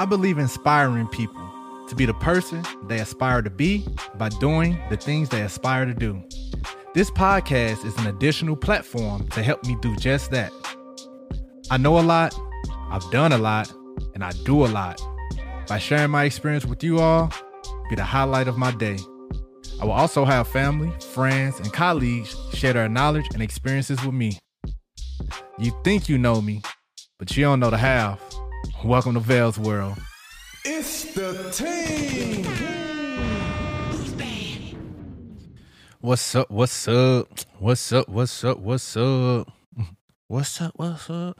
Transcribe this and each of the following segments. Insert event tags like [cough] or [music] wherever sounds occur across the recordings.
I believe inspiring people to be the person they aspire to be by doing the things they aspire to do. This podcast is an additional platform to help me do just that. I know a lot, I've done a lot, and I do a lot. By sharing my experience with you all, be the highlight of my day. I will also have family, friends, and colleagues share their knowledge and experiences with me. You think you know me, but you don't know the half. Welcome to Vell's World. It's the team. What's up? What's up? What's up? What's up? What's up? [laughs] What's up? What's up?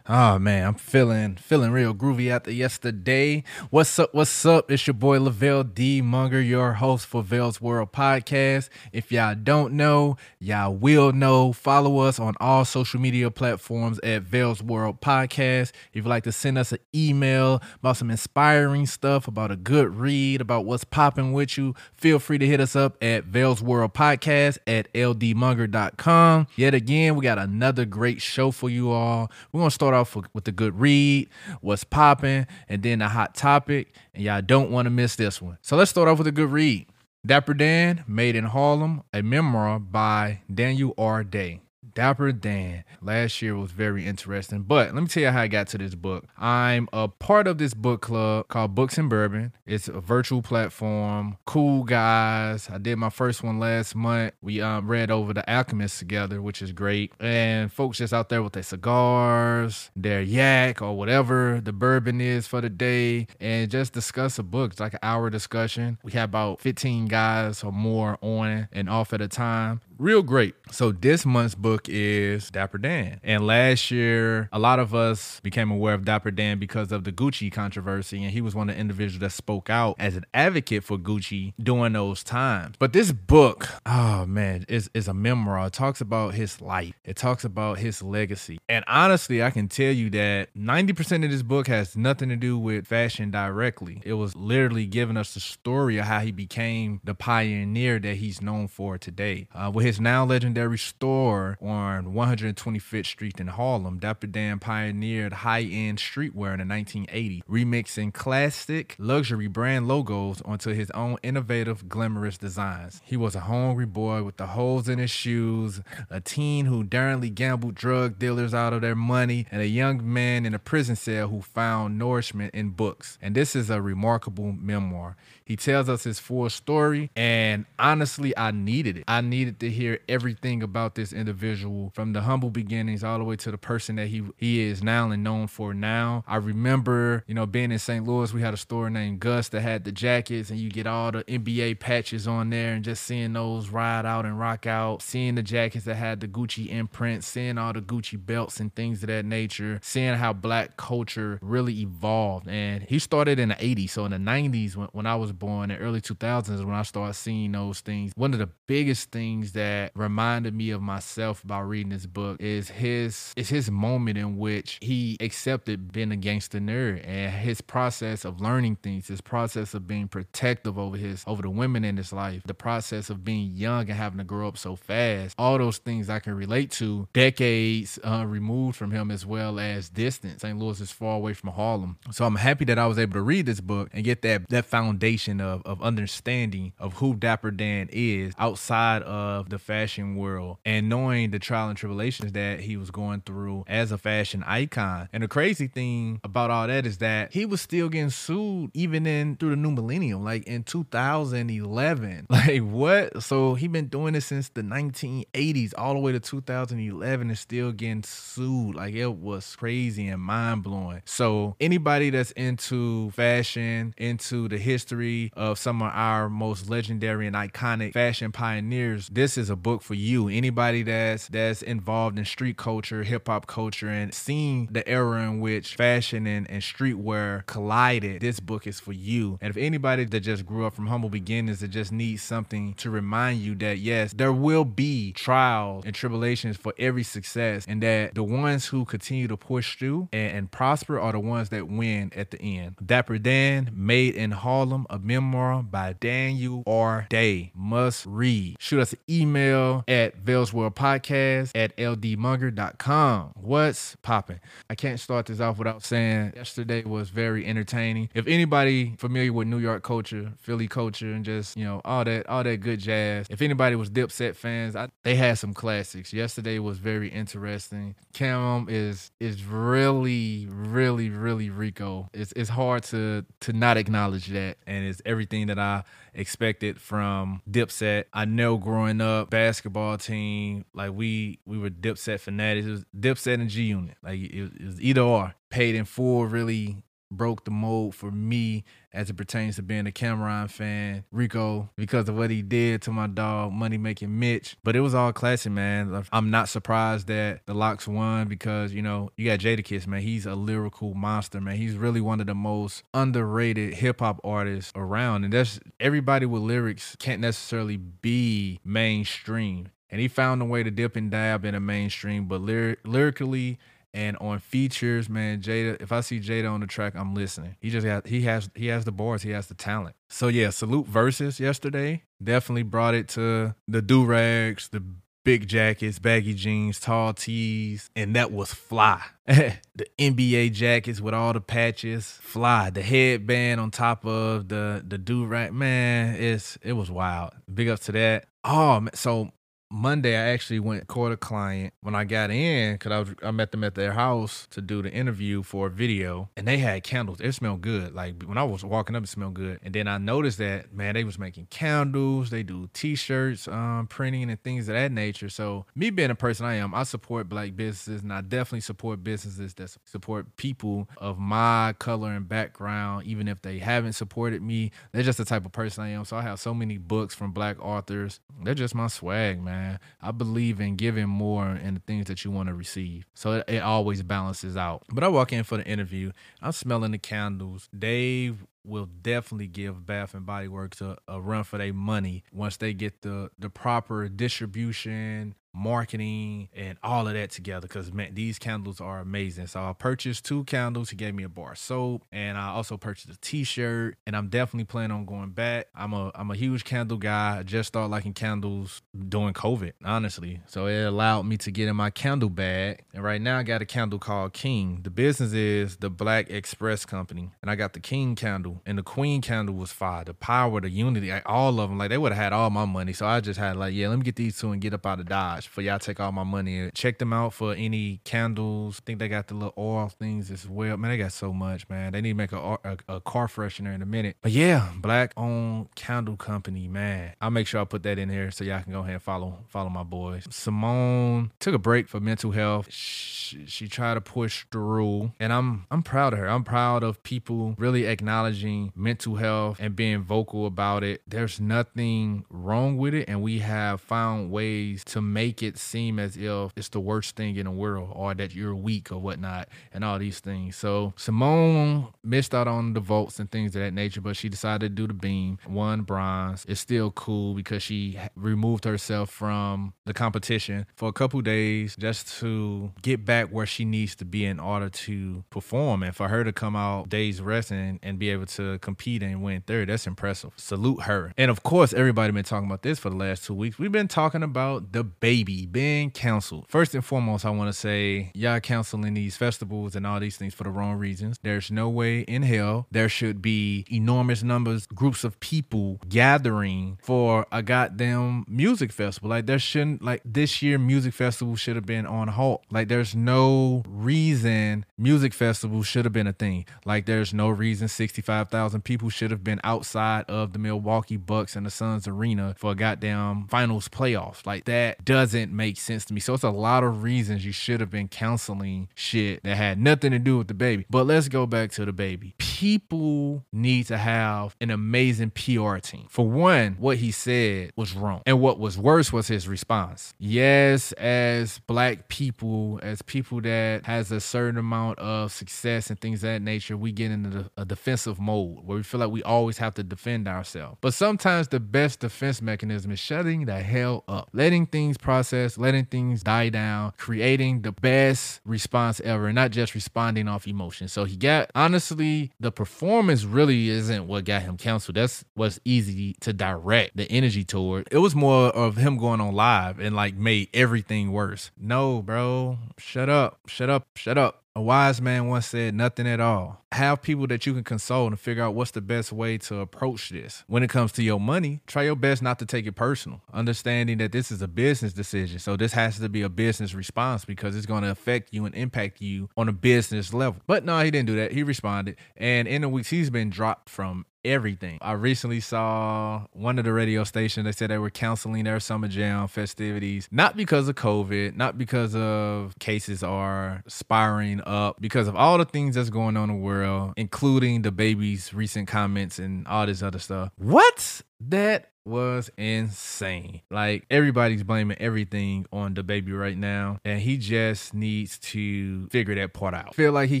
Oh man, I'm feeling feeling real groovy after yesterday. What's up? What's up? It's your boy Lavelle D Monger, your host for Vell's World Podcast. If y'all don't know, y'all will know. Follow us on all social media platforms at Vell's World Podcast. If you'd like to send us an email about some inspiring stuff, about a good read, about what's popping with you, feel free to hit us up at Vell's World Podcast at ldmonger.com. Yet again, we got another great show for you all. We're gonna start off with the good read, what's popping, and then a hot topic. And y'all don't want to miss this one. So let's start off with a good read. Dapper Dan, Made in Harlem, a memoir by Daniel R. Day. Dapper Dan. Last year was very interesting. But let me tell you how I got to this book. I'm a part of this book club called Books and Bourbon. It's a virtual platform. Cool guys. I did my first one last month. We um, read over The Alchemist together, which is great. And folks just out there with their cigars, their yak, or whatever the bourbon is for the day, and just discuss a book. It's like an hour discussion. We have about 15 guys or more on and off at a time real great. So this month's book is Dapper Dan. And last year, a lot of us became aware of Dapper Dan because of the Gucci controversy. And he was one of the individuals that spoke out as an advocate for Gucci during those times. But this book, oh man, is, is a memoir. It talks about his life. It talks about his legacy. And honestly, I can tell you that 90% of this book has nothing to do with fashion directly. It was literally giving us the story of how he became the pioneer that he's known for today. Uh, with his now legendary store on 125th Street in Harlem, Dapper Dan pioneered high-end streetwear in the 1980s, remixing classic luxury brand logos onto his own innovative, glamorous designs. He was a hungry boy with the holes in his shoes, a teen who daringly gambled drug dealers out of their money, and a young man in a prison cell who found nourishment in books. And this is a remarkable memoir. He tells us his full story, and honestly, I needed it. I needed to hear everything about this individual from the humble beginnings all the way to the person that he he is now and known for now. I remember, you know, being in St. Louis, we had a store named Gus that had the jackets, and you get all the NBA patches on there, and just seeing those ride out and rock out, seeing the jackets that had the Gucci imprint, seeing all the Gucci belts and things of that nature, seeing how black culture really evolved. And he started in the 80s, so in the 90s when, when I was born, in early 2000s when I started seeing those things. One of the biggest things that reminded me of myself by reading this book is his is his moment in which he accepted being a gangster nerd and his process of learning things, his process of being protective over his over the women in his life, the process of being young and having to grow up so fast. All those things I can relate to decades uh, removed from him as well as distance. St. Louis is far away from Harlem. So I'm happy that I was able to read this book and get that that foundation of, of understanding of who Dapper Dan is outside of the fashion world and knowing the trial and tribulations that he was going through as a fashion icon. And the crazy thing about all that is that he was still getting sued even in through the new millennium, like in 2011. [laughs] Like what? So he been doing this since the 1980s all the way to 2011 and still getting sued. Like it was crazy and mind blowing. So anybody that's into fashion, into the history of some of our most legendary and iconic fashion pioneers, this is a book for you. Anybody that's that's involved in street culture, hip hop culture, and seeing the era in which fashion and, and streetwear collided, this book is for you. And if anybody that just grew up from humble beginnings that just needs something to remind you that yes, there will be trials and tribulations for every success, and that the ones who continue to push through and, and prosper are the ones that win at the end. Dapper Dan, Made in Harlem, a memoir by Daniel R. Day. Must read. Shoot us an email email at Vell's World Podcast at ldmonger.com. What's popping? I can't start this off without saying yesterday was very entertaining. If anybody familiar with New York culture, Philly culture, and just, you know, all that, all that good jazz, if anybody was Dipset fans, I, they had some classics. Yesterday was very interesting. Cam is is really, really, really Rico. It's it's hard to to not acknowledge that. And it's everything that I expected from Dipset. I know growing up, basketball team, like we we were Dipset fanatics. It was Dipset and G Unit. Like it, it was either or. Paid in full really broke the mold for me as it pertains to being a Cam'ron fan. Rico, because of what he did to my dog, money making Mitch. But it was all classic, man. I'm not surprised that the Lox won because, you know, you got Jadakiss, man. He's a lyrical monster, man. He's really one of the most underrated hip hop artists around. And that's everybody with lyrics can't necessarily be mainstream. And he found a way to dip and dab in a mainstream, but lyr- lyrically, and on features, man, Jada. If I see Jada on the track, I'm listening. He just has he has he has the bars, he has the talent. So yeah, salute verses yesterday. Definitely brought it to the do rags, the big jackets, baggy jeans, tall tees, and that was fly. [laughs] the NBA jackets with all the patches, fly. The headband on top of the the do rag, man, it's it was wild. Big up to that. Oh, man, so Monday, I actually went court a client when I got in because I, was, I met them at their house to do the interview for a video, and they had candles. It smelled good. Like when I was walking up, it smelled good. And then I noticed that man, they was making candles. They do T-shirts, um, printing, and things of that nature. So me being a person I am, I support black businesses, and I definitely support businesses that support people of my color and background, even if they haven't supported me. They're just the type of person I am. So I have so many books from black authors. They're just my swag, man man. I believe in giving more and the things that you want to receive. So it, it always balances out. But I walk in for the interview. I'm smelling the candles. Dave will definitely give Bath and Body Works a, a run for their money once they get the the proper distribution, marketing and all of that together because man these candles are amazing. So i purchased two candles. He gave me a bar of soap and i also purchased a t-shirt and i'm definitely planning on going back. I'm a i'm a huge candle guy. I just started liking candles during covid honestly. So it allowed me to get in my candle bag and right now i got a candle called king. The business is the black express company and i got the king candle and the queen candle was fire. The power the unity all of them like they would have had all my money. So i just had like yeah let me get these two and get up out of dodge for y'all take all my money. Check them out for any candles. I think they got the little oil things as well. Man, they got so much, man. They need to make a, a, a car freshener in a minute. But yeah, black owned candle company, man. I'll make sure I put that in here so y'all can go ahead and follow follow my boys. Simone took a break for mental health. She, she tried to push through, and I'm I'm proud of her. I'm proud of people really acknowledging mental health and being vocal about it. There's nothing wrong with it, and we have found ways to make make it seem as if it's the worst thing in the world or that you're weak or whatnot and all these things. So Simone missed out on the votes and things of that nature, but she decided to do the beam, won bronze. It's still cool because she removed herself from the competition for a couple days just to get back where she needs to be in order to perform. And for her to come out days resting and be able to compete and win third, that's impressive. Salute her. And of course, everybody been talking about this for the last two weeks. We've been talking about DaBaby baby being canceled. First and foremost, I want to say y'all canceling these festivals and all these things for the wrong reasons. There's no way in hell there should be enormous numbers, groups of people gathering for a goddamn music festival. Like there shouldn't like this year music festival should have been on halt. Like there's no reason music festival should have been a thing. Like there's no reason 65,000 people should have been outside of the Milwaukee Bucks and the Suns arena for a goddamn finals playoffs. Like that doesn't doesn't make sense to me. So it's a lot of reasons you should have been counseling shit that had nothing to do with DaBaby. But let's go back to DaBaby. People need to have an amazing PR team. For one, what he said was wrong. And what was worse was his response. Yes, as black people, as people that has a certain amount of success and things that nature, we get into a defensive mode mode where we feel like we always have to defend ourselves. But sometimes the best defense mechanism is shutting the hell up, letting things process, letting things die down, creating the best response ever, and not just responding off emotion. So he got honestly, the performance really isn't what got him canceled. That's what's easy to direct the energy toward. It was more of him going on live and like made everything worse. No, bro, shut up, shut up, shut up. A wise man once said, nothing at all. Have people that you can console and figure out what's the best way to approach this. When it comes to your money, try your best not to take it personal, understanding that this is a business decision. So this has to be a business response because it's going to affect you and impact you on a business level. But no, he didn't do that. He responded. And in the weeks, he's been dropped from everything. I recently saw one of the radio stations. They said they were canceling their summer jam festivities, not because of COVID, not because of cases are spiraling up, because of all the things that's going on in the world, including DaBaby's recent comments and all this other stuff. What? That was insane. Like everybody's blaming everything on DaBaby right now, and he just needs to figure that part out. Feel like he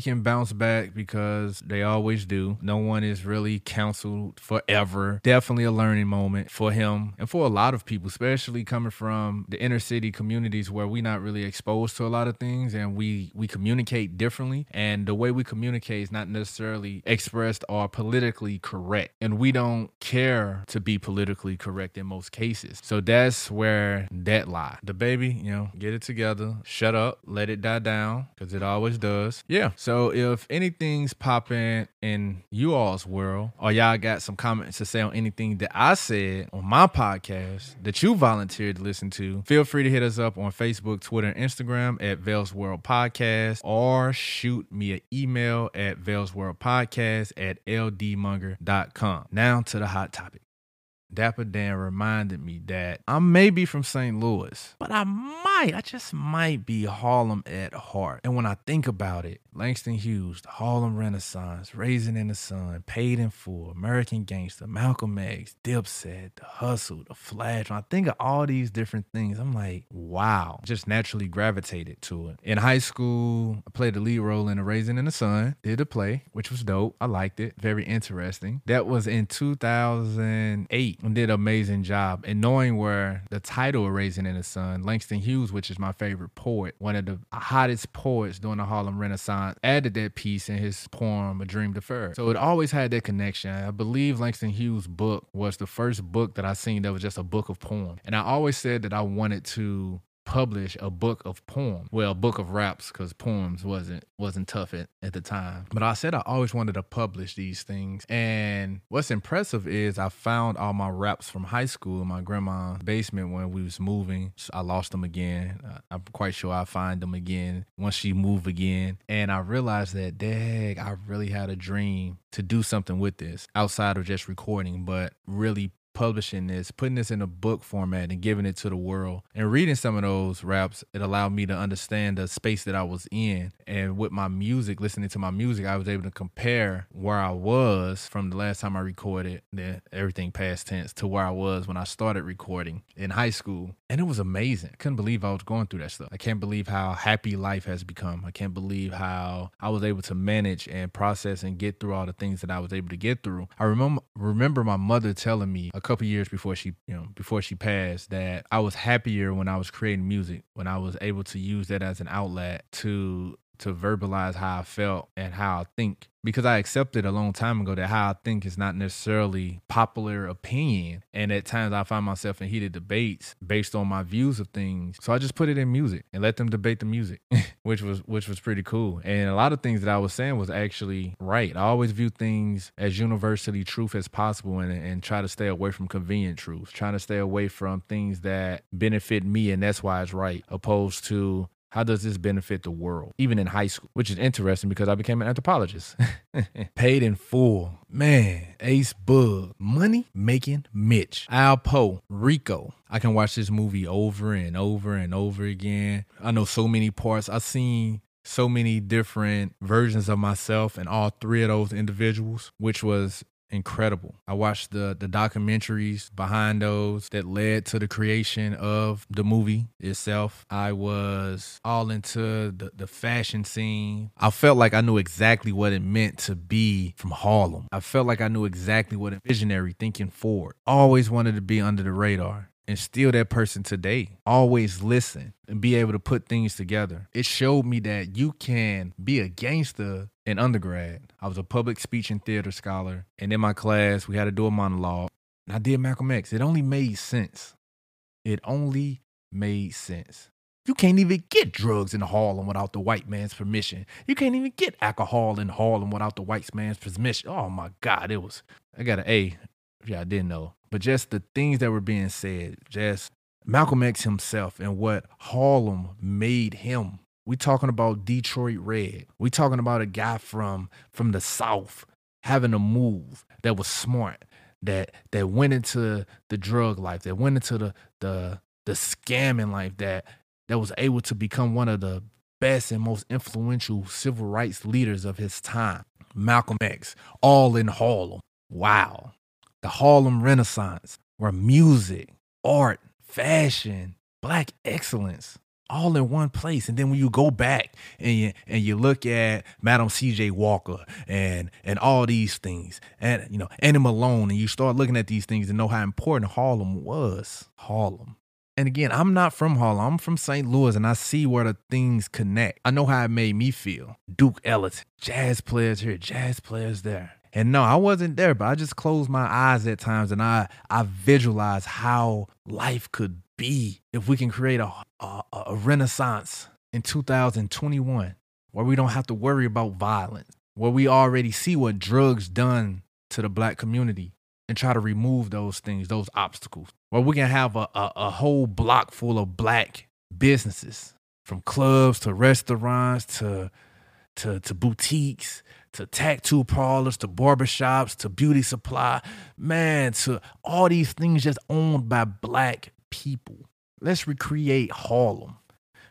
can bounce back because they always do. No one is really counseled forever. Definitely a learning moment for him and for a lot of people, especially coming from the inner city communities where we're not really exposed to a lot of things and we we communicate differently. And the way we communicate is not necessarily expressed or politically correct. And we don't care to be politically correct in most cases. So that's where that lie. DaBaby, you know, get it together, shut up, let it die down, because it always does. Yeah. So if anything's popping in you all's world, or y'all got some comments to say on anything that I said on my podcast that you volunteered to listen to, feel free to hit us up on Facebook, Twitter, and Instagram at Vell's World Podcast, or shoot me an email at Vell's World Podcast at ldmonger.com. Now to the hot topic. Dapper Dan reminded me that I may be from St. Louis, but I might, I just might be Harlem at heart. And when I think about it, Langston Hughes, the Harlem Renaissance, Raisin in the Sun, Paid in Full, American Gangster, Malcolm X, Dipset, The Hustle, The Flash. When I think of all these different things, I'm like, wow, just naturally gravitated to it. In high school, I played the lead role in the Raisin in the Sun, did the play, which was dope. I liked it, very interesting. That was in 2008 and did an amazing job. And knowing where the title of Raisin in the Sun, Langston Hughes, which is my favorite poet, one of the hottest poets during the Harlem Renaissance, added that piece in his poem, A Dream Deferred. So it always had that connection. I believe Langston Hughes' book was the first book that I seen that was just a book of poems. And I always said that I wanted to publish a book of poems. Well, a book of raps because poems wasn't wasn't tough at, at the time. But I said I always wanted to publish these things. And what's impressive is I found all my raps from high school in my grandma's basement when we was moving. So I lost them again. I'm quite sure I find them again once she moved again. And I realized that, dang, I really had a dream to do something with this outside of just recording, but really publishing this, putting this in a book format and giving it to the world. And reading some of those raps, it allowed me to understand the space that I was in. And with my music, listening to my music, I was able to compare where I was from the last time I recorded, then everything past tense, to where I was when I started recording in high school. And it was amazing. I couldn't believe I was going through that stuff. I can't believe how happy life has become. I can't believe how I was able to manage and process and get through all the things that I was able to get through. I remember remember my mother telling me a couple years before she, you know, before she passed that I was happier when I was creating music, when I was able to use that as an outlet to to verbalize how I felt and how I think because I accepted a long time ago that how I think is not necessarily popular opinion. And at times I find myself in heated debates based on my views of things. So I just put it in music and let them debate the music, [laughs] which was which was pretty cool. And a lot of things that I was saying was actually right. I always view things as universally truth as possible and, and try to stay away from convenient truths, trying to stay away from things that benefit me and that's why it's right, opposed to how does this benefit the world, even in high school? Which is interesting because I became an anthropologist. [laughs] Paid in full. Man, Ace Bug, money making Mitch, Alpo, Rico. I can watch this movie over and over and over again. I know so many parts. I've seen so many different versions of myself and all three of those individuals, which was incredible. I watched the the documentaries behind those that led to the creation of the movie itself. I was all into the, the fashion scene. I felt like I knew exactly what it meant to be from Harlem. I felt like I knew exactly what a visionary thinking forward. Always wanted to be under the radar and still that person today. Always listen and be able to put things together. It showed me that you can be a gangster in undergrad. I was a public speech and theater scholar, and in my class, we had to do a monologue. And I did Malcolm X. It only made sense. It only made sense. You can't even get drugs in Harlem without the white man's permission. You can't even get alcohol in Harlem without the white man's permission. Oh my God, it was. I got an A. Yeah, I didn't know. But just the things that were being said, just Malcolm X himself and what Harlem made him. We talking about Detroit Red. We talking about a guy from from the South having a move that was smart, that that went into the drug life, that went into the the the scamming life, that that was able to become one of the best and most influential civil rights leaders of his time. Malcolm X, all in Harlem. Wow. The Harlem Renaissance, where music, art, fashion, black excellence, all in one place. And then when you go back and you and you look at Madam C.J. Walker and and all these things, and you know Annie Malone, and you start looking at these things and know how important Harlem was. Harlem. And again, I'm not from Harlem. I'm from St. Louis, and I see where the things connect. I know how it made me feel. Duke Ellington, jazz players here, jazz players there. And no, I wasn't there, but I just closed my eyes at times and I I visualize how life could be if we can create a, a, a renaissance in 2021 where we don't have to worry about violence, where we already see what drugs done to the black community and try to remove those things, those obstacles, where we can have a, a, a whole block full of black businesses from clubs to restaurants to to, to boutiques to tattoo parlors to barbershops to beauty supply, man, to all these things just owned by black people. Let's recreate Harlem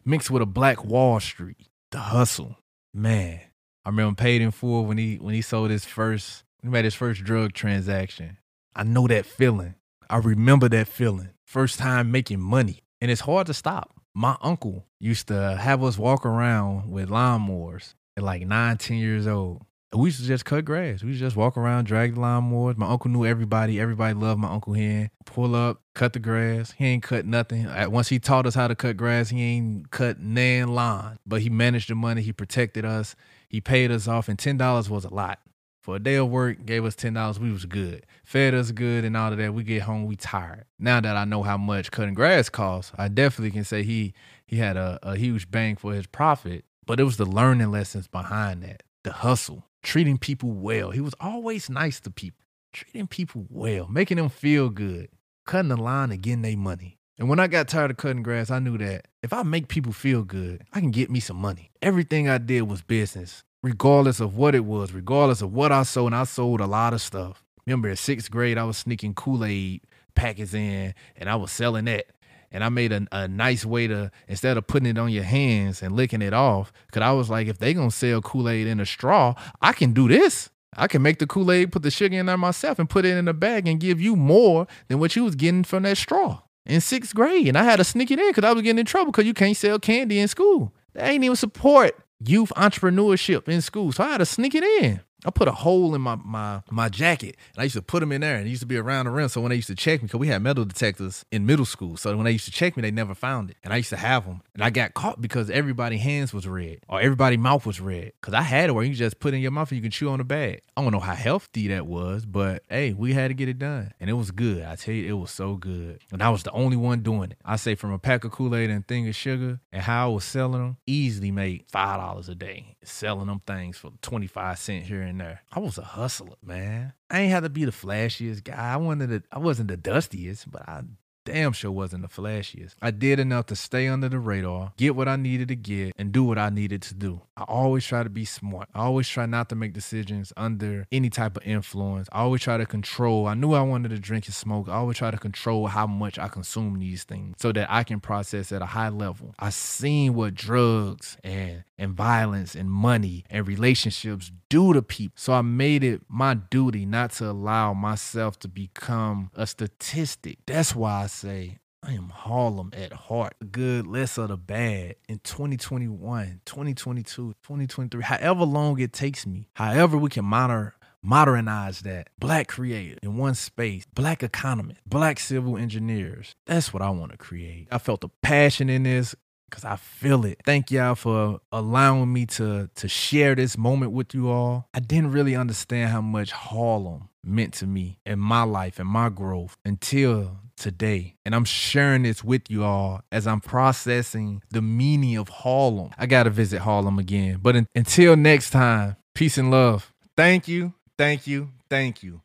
mixed with a black Wall Street. The hustle. Man. I remember paid in full when he when he sold his first he made his first drug transaction. I know that feeling. I remember that feeling. First time making money. And it's hard to stop. My uncle used to have us walk around with lawnmowers at like nine, ten years old we used to just cut grass. We used to just walk around, drag the lawnmowers. My uncle knew everybody. Everybody loved my uncle Hen. Pull up, cut the grass. He ain't cut nothing. Once he taught us how to cut grass, he ain't cut nan lawn. But he managed the money. He protected us. He paid us off, and ten dollars was a lot. For a day of work, gave us ten dollars. We was good. Fed us good and all of that. We get home, we tired. Now that I know how much cutting grass costs, I definitely can say he he had a, a huge bang for his profit. But it was the learning lessons behind that, the hustle treating people well. He was always nice to people, treating people well, making them feel good, cutting the line and getting their money. And when I got tired of cutting grass, I knew that if I make people feel good, I can get me some money. Everything I did was business, regardless of what it was, regardless of what I sold. And I sold a lot of stuff. Remember, in sixth grade, I was sneaking Kool Aid packets in and I was selling that and I made a, a nice way to instead of putting it on your hands and licking it off, because I was like, if they gonna sell Kool Aid in a straw, I can do this. I can make the Kool Aid, put the sugar in there myself, and put it in a bag and give you more than what you was getting from that straw in sixth grade. And I had to sneak it in because I was getting in trouble because you can't sell candy in school. They ain't even support youth entrepreneurship in school, so I had to sneak it in. I put a hole in my my my jacket, and I used to put them in there, and it used to be around the rim. So when they used to check me, because we had metal detectors in middle school, so when they used to check me, they never found it, and I used to have them, and I got caught because everybody hands was red or everybody mouth was red, because I had it where you just put in your mouth and you can chew on the bag. I don't know how healthy that was, but hey, we had to get it done, and it was good. I tell you, it was so good, and I was the only one doing it. I say from a pack of Kool Aid and thing of sugar, and how I was selling them, easily made five dollars a day selling them things for twenty five cent here and there. I was a hustler, man. I ain't had to be the flashiest guy. I wanted to, I wasn't the dustiest, but I damn sure wasn't the flashiest. I did enough to stay under the radar, get what I needed to get, and do what I needed to do. I always try to be smart. I always try not to make decisions under any type of influence. I always try to control. I knew I wanted to drink and smoke. I always try to control how much I consume these things so that I can process at a high level. I seen what drugs and and violence and money and relationships do to people. So I made it my duty not to allow myself to become a statistic. That's why I say I am Harlem at heart. The good, less of the bad in 2021, 2022, 2023, however long it takes me, however we can monitor modernize that. Black creative in one space, black economist black civil engineers. That's what I want to create. I felt the passion in this because I feel it. Thank y'all for allowing me to to share this moment with you all. I didn't really understand how much Harlem meant to me in my life and my growth until today. And I'm sharing this with you all as I'm processing the meaning of Harlem. I got to visit Harlem again. But in, until next time, peace and love. Thank you, thank you, thank you.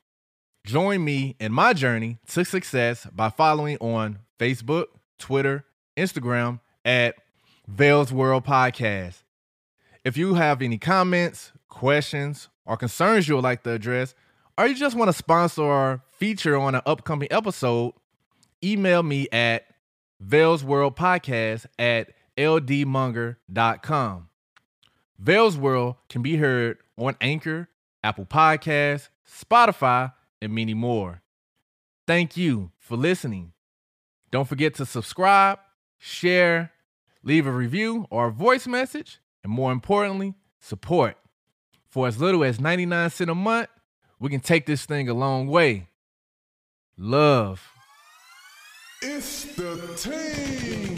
Join me in my journey to success by following on Facebook, Twitter, Instagram, at Vell's World Podcast. If you have any comments, questions, or concerns you would like to address, or you just want to sponsor or feature on an upcoming episode, email me at Vell's World Podcast at ldmonger.com. Vell's World can be heard on Anchor, Apple Podcasts, Spotify, and many more. Thank you for listening. Don't forget to subscribe, share, leave a review or a voice message, and more importantly, support. For as little as 99 cents a month, we can take this thing a long way. Love. It's the team.